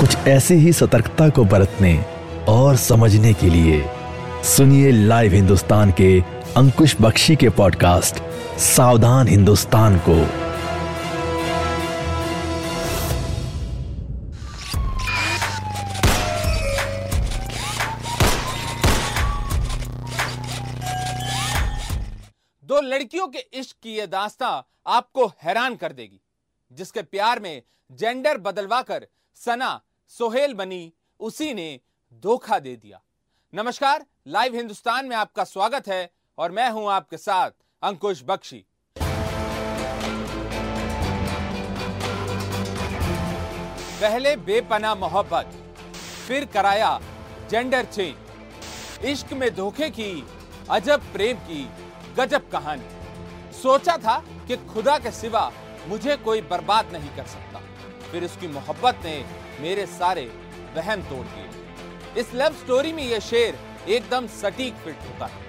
कुछ ऐसी ही सतर्कता को बरतने और समझने के लिए सुनिए लाइव हिंदुस्तान के अंकुश बख्शी के पॉडकास्ट, सावधान हिंदुस्तान को। दो लड़कियों के इश्क की यह दास्ता आपको हैरान कर देगी, जिसके प्यार में जेंडर बदलवाकर सना सोहेल बनी, उसी ने धोखा दे दिया। नमस्कार, लाइव हिंदुस्तान में आपका स्वागत है और मैं हूँ आपके साथ अंकुश बख्शी। पहले बेपना मोहब्बत, फिर कराया जेंडर चेंज इश्क में धोखे की, अजब प्रेम की गजब कहानी। सोचा था कि खुदा के सिवा मुझे कोई बर्बाद नहीं कर सकता। फिर उसकी मोहब्बत ने मेरे सारे वहम तोड़ दिए। इस लव स्टोरी में यह शेर एकदम सटीक फिट होता है।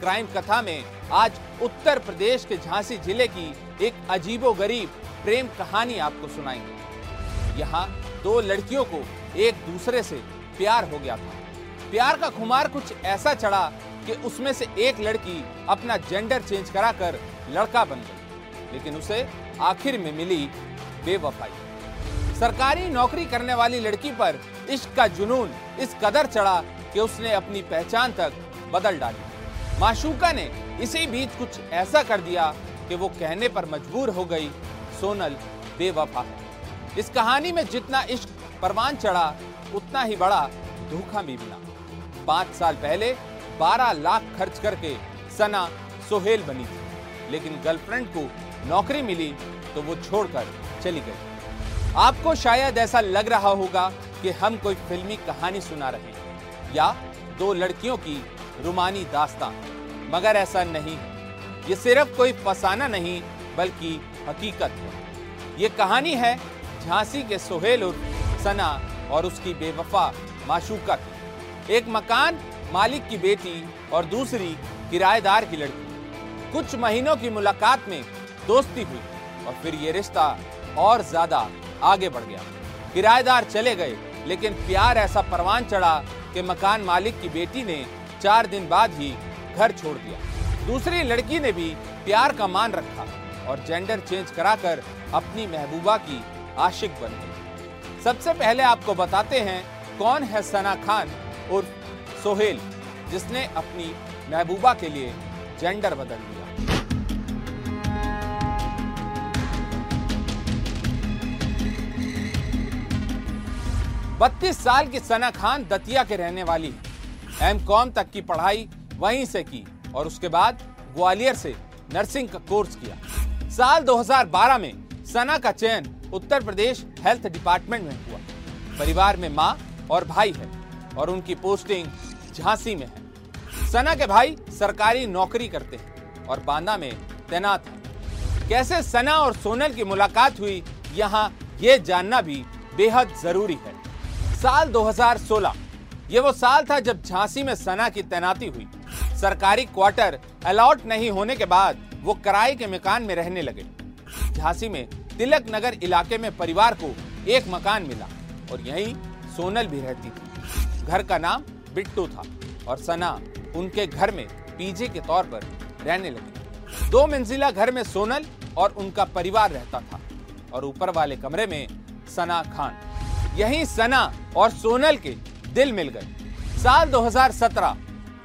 क्राइम कथा में आज उत्तर प्रदेश के झांसी ज़िले की एक अजीबो गरीब प्रेम कहानी आपको सुनाएँगे। यहाँ दो लड़कियों को एक दूसरे से प्यार हो गया था। प्यार का खुमार कुछ ऐसा चढ़ा कि उसमें से एक लड़की अपना जेंडर चेंज कराकर लड़का बन गई, लेकिन उसे आखिर में मिली बेवफाई। सरकारी नौकरी करने वाली लड़की पर इश्क का जुनून, इस कदर चढ़ा कि उसने अपनी पहचान तक बदल डाली। माशूका ने इसी बीच कुछ ऐसा कर दिया कि वो कहने पर मजबूर हो गई, सोनल बेवफा है। इस कहानी में जितना इश्क परवान चढ़ा, उतना ही बड़ा धोखा भी मिला। पाँच साल पहले 12 लाख खर्च करके सना सोहेल बनी थी, लेकिन गर्लफ्रेंड को नौकरी मिली तो वो छोड़कर चली गई। आपको शायद ऐसा लग रहा होगा कि हम कोई फिल्मी कहानी सुना रहे हैं, या दो लड़कियों की रुमानी दास्तान। मगर ऐसा नहीं है। ये सिर्फ़ कोई फसाना नहीं, बल्कि हकीकत है। ये कहानी है झांसी के सोहेल उर्फ़ सना और उसकी बेवफा माशूका की एक मकान, मालिक की बेटी और दूसरी किराएदार की लड़की। कुछ महीनों की मुलाकात में दोस्ती हुई और फिर ये रिश्ता और ज़्यादा आगे बढ़ गया। किराएदार चले गए, लेकिन प्यार ऐसा परवान चढ़ा कि मकान मालिक की बेटी ने चार दिन बाद ही घर छोड़ दिया। दूसरी लड़की ने भी प्यार का मान रखा और जेंडर चेंज कराकर अपनी महबूबा की आशिक बन गई। सबसे पहले आपको बताते हैं कौन है सना खान उर्फ़ सोहेल, जिसने अपनी महबूबा के लिए जेंडर बदल दिया। बत्तीस साल की सना खान दतिया के रहने वाली है। एम कॉम तक की पढ़ाई वहीं से की और उसके बाद ग्वालियर से नर्सिंग का कोर्स किया। साल 2012 में सना का चयन उत्तर प्रदेश हेल्थ डिपार्टमेंट में हुआ। परिवार में माँ और भाई है और उनकी पोस्टिंग झांसी में है। सना के भाई सरकारी नौकरी करते हैं और बांदा में तैनात है। कैसे सना और सोनल की मुलाकात हुई, यहाँ ये जानना भी बेहद ज़रूरी है। साल 2016 ये वो साल था जब झांसी में सना की तैनाती हुई। सरकारी क्वार्टर अलॉट नहीं होने के बाद वो किराए के मकान में रहने लगे। झांसी में तिलक नगर इलाके में परिवार को एक मकान मिला और यहीं सोनल भी रहती थी। घर का नाम बिट्टू था और सना उनके घर में पीजे के तौर पर रहने लगी। दो मंजिला घर में सोनल और उनका परिवार रहता था और ऊपर वाले कमरे में सना खान। यहीं सना और सोनल के दिल मिल गए। साल 2017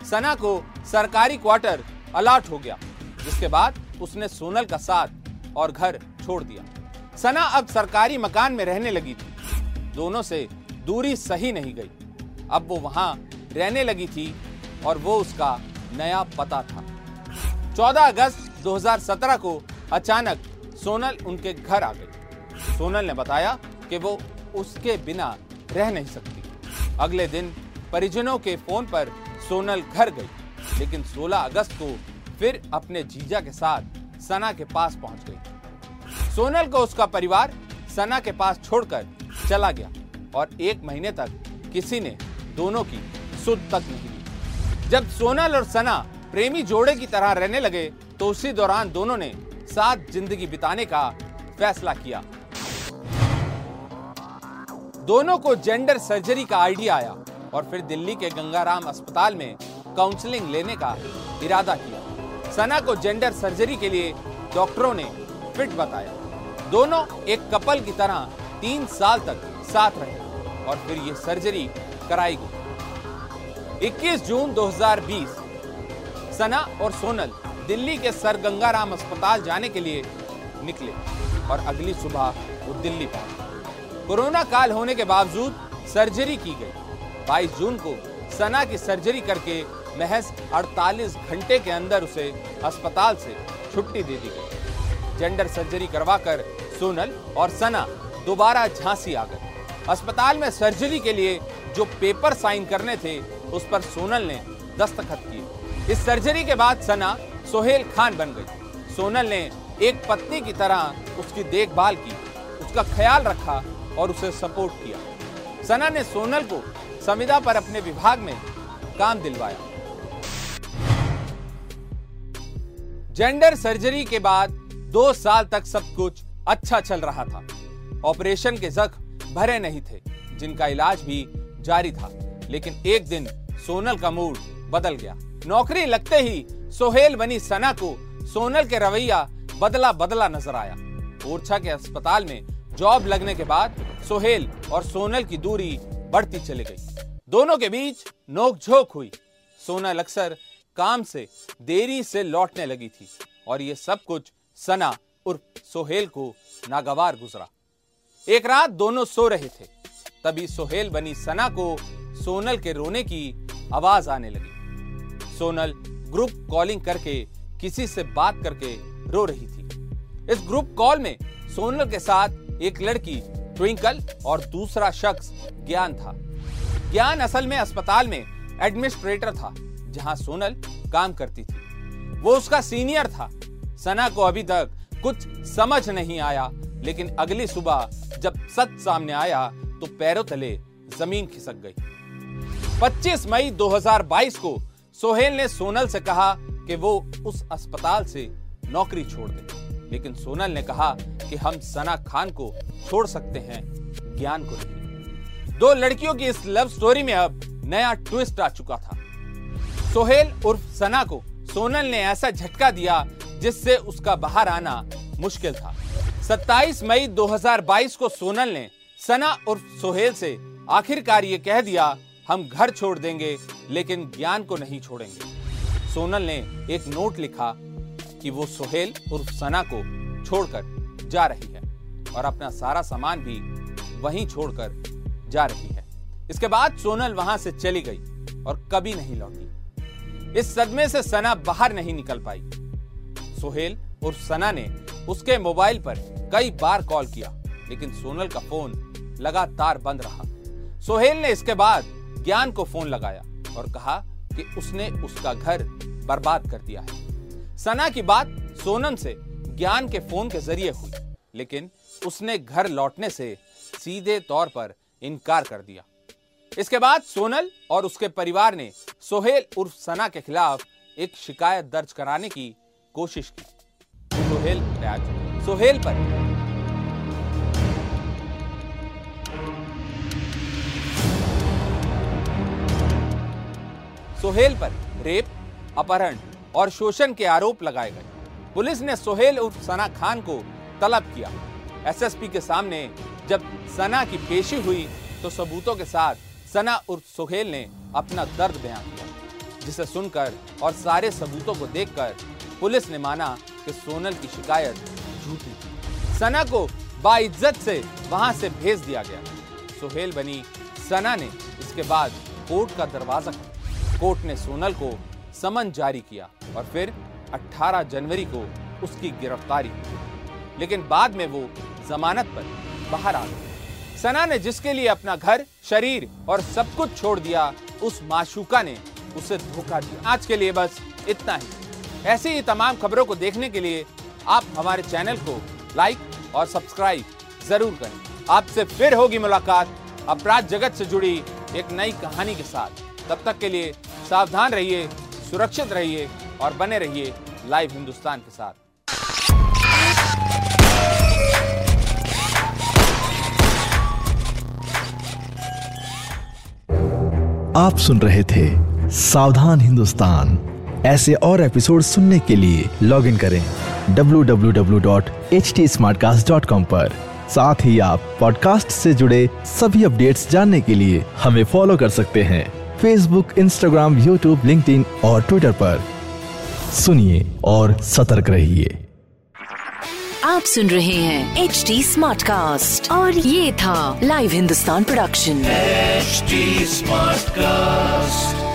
सना को सरकारी क्वार्टर अलॉट हो गया, जिसके बाद उसने सोनल का साथ और घर छोड़ दिया। सना अब सरकारी मकान में रहने लगी थी। दोनों से दूरी सही नहीं गई। अब वो वहाँ रहने लगी थी और वो उसका नया पता था। 14 अगस्त 2017 को अचानक सोनल उनके घर आ गई। सोनल ने बताया कि वो उसके बिना रह नहीं सकती। अगले दिन परिजनों के फ़ोन पर सोनल घर गई, लेकिन 16 अगस्त को फिर अपने जीजा के साथ सना के पास पहुँच गई। सोनल को उसका परिवार सना के पास छोड़कर चला गया और एक महीने तक किसी ने दोनों की सुध तक नहीं ली। जब सोनल और सना प्रेमी जोड़े की तरह रहने लगे तो उसी दौरान दोनों ने साथ ज़िंदगी बिताने का फैसला किया। दोनों को जेंडर सर्जरी का आइडिया आया और फिर दिल्ली के गंगाराम अस्पताल में काउंसलिंग लेने का इरादा किया। सना को जेंडर सर्जरी के लिए डॉक्टरों ने फिट बताया। दोनों एक कपल की तरह तीन साल तक साथ रहे और फिर ये सर्जरी कराई गई। 21 जून 2020 सना और सोनल दिल्ली के सर गंगाराम अस्पताल जाने के लिए निकले और अगली सुबह वो दिल्ली पहुँचे। कोरोना काल होने के बावजूद सर्जरी की गई। 22 जून को सना की सर्जरी करके महज 48 घंटे के अंदर उसे अस्पताल से छुट्टी दे दी गई। जेंडर सर्जरी करवाकर सोनल और सना दोबारा झांसी आ गए। अस्पताल में सर्जरी के लिए जो पेपर साइन करने थे, उस पर सोनल ने दस्तखत किए। इस सर्जरी के बाद सना सोहेल खान बन गई। सोनल ने एक पत्नी की तरह उसकी देखभाल की, उसका ख्याल रखा और उसे सपोर्ट किया। सना ने सोनल को संविदा पर अपने विभाग में काम दिलवाया। जेंडर सर्जरी के बाद दो साल तक सब कुछ अच्छा चल रहा था। ऑपरेशन के जख्म भरे नहीं थे, जिनका इलाज भी जारी था। लेकिन एक दिन सोनल का मूड बदल गया। नौकरी लगते ही सोहेल बनी सना को सोनल के रवैया बदला बदला नज़र आया। ओरछा के अस्पताल में जॉब लगने के बाद सोहेल और सोनल की दूरी बढ़ती चली गई। दोनों के बीच नोकझोंक हुई। सोनल अक्सर काम से देरी से लौटने लगी थी और ये सब कुछ सना उर्फ़ सोहेल को नागवार गुजरा। एक रात दोनों सो रहे थे। तभी सोहेल बनी सना को सोनल के रोने की आवाज़ आने लगी। सोनल ग्रुप कॉलिंग करके किसी से बात करके रो रही थी। इस ग्रुप कॉल में सोनल के साथ एक लड़की, ट्विंकल, और दूसरा शख्स, ज्ञान था। ज्ञान असल में अस्पताल में एडमिनिस्ट्रेटर था, जहाँ सोनल काम करती थी। वो उसका सीनियर था। सना को अभी तक कुछ समझ नहीं आया, लेकिन अगली सुबह जब सच सामने आया तो पैरों तले ज़मीन खिसक गई। 25 मई 2022 को सोहेल ने सोनल से कहा कि वो उस अस्पताल से नौकरी छोड़ दे। लेकिन सोनल ने कहा कि हम सना खान को छोड़ सकते हैं, ज्ञान को नहीं। दो लड़कियों की इस लव स्टोरी में अब नया ट्विस्ट आ चुका था। सोहेल उर्फ़ सना को सोनल ने ऐसा झटका दिया जिससे उसका बाहर आना मुश्किल था। 27 मई 2022 को सोनल ने सना उर्फ़ सोहेल से आखिरकार ये कह दिया, हम घर छोड़ देंगे, लेकिन ज्ञान को नहीं छोड़ेंगे। सोनल ने एक नोट लिखा कि वो सोहेल उर्फ़ सना को छोड़कर जा रही है और अपना सारा सामान भी वहीं छोड़कर जा रही है। इसके बाद सोनल वहाँ से चली गई और कभी नहीं लौटी। इस सदमे से सना बाहर नहीं निकल पाई। सोहेल और सना ने उसके मोबाइल पर कई बार कॉल किया, लेकिन सोनल का फ़ोन लगातार बंद रहा। सोहेल ने इसके बाद ज्ञान को फ़ोन लगाया और कहा कि उसने उसका घर बर्बाद कर दिया है। सना की बात सोनम से, ज्ञान के फ़ोन के ज़रिए हुई, लेकिन उसने घर लौटने से सीधे तौर पर इनकार कर दिया। इसके बाद सोनल और उसके परिवार ने सोहेल उर्फ़ सना के खिलाफ एक शिकायत दर्ज कराने की कोशिश की। सोहेल सोहेल पर। सोहेल पर रेप, अपहरण और शोषण के आरोप लगाए गए। पुलिस ने सोहेल उर्फ़ सना खान को तलब किया। एसएसपी के सामने जब सना की पेशी हुई तो सबूतों के साथ सना उर्फ़ सोहेल ने अपना दर्द बयान किया, जिसे सुनकर और सारे सबूतों को देखकर पुलिस ने माना कि सोनल की शिकायत झूठी थी। सना को बाइज्जत से वहाँ से भेज दिया गया। सोहेल बनी सना ने इसके बाद कोर्ट का दरवाज़ा कोर्ट ने सोनल को समन जारी किया और फिर 18 जनवरी को उसकी गिरफ्तारी हुई। लेकिन बाद में वो जमानत पर बाहर आ गई सना ने जिसके लिए अपना घर, शरीर और सब कुछ छोड़ दिया, उस माशूका ने उसे धोखा दिया। आज के लिए बस इतना ही। ऐसी ही तमाम खबरों को देखने के लिए आप हमारे चैनल को लाइक और सब्सक्राइब ज़रूर करें। आपसे फिर होगी मुलाकात अपराध जगत से जुड़ी एक नई कहानी के साथ। तब तक के लिए सावधान रहिए। सुरक्षित रहिए और बने रहिए लाइव हिंदुस्तान के साथ। आप सुन रहे थे सावधान हिंदुस्तान। ऐसे और एपिसोड सुनने के लिए लॉग इन करें www.htsmartcast.com पर। साथ ही आप पॉडकास्ट से जुड़े सभी अपडेट्स जानने के लिए हमें फॉलो कर सकते हैं। फेसबुक इंस्टाग्राम यूट्यूब लिंक्डइन और ट्विटर पर। सुनिए और सतर्क रहिए। आप सुन रहे हैं एच डी स्मार्ट कास्ट और ये था live Hindustan production smart Smartcast.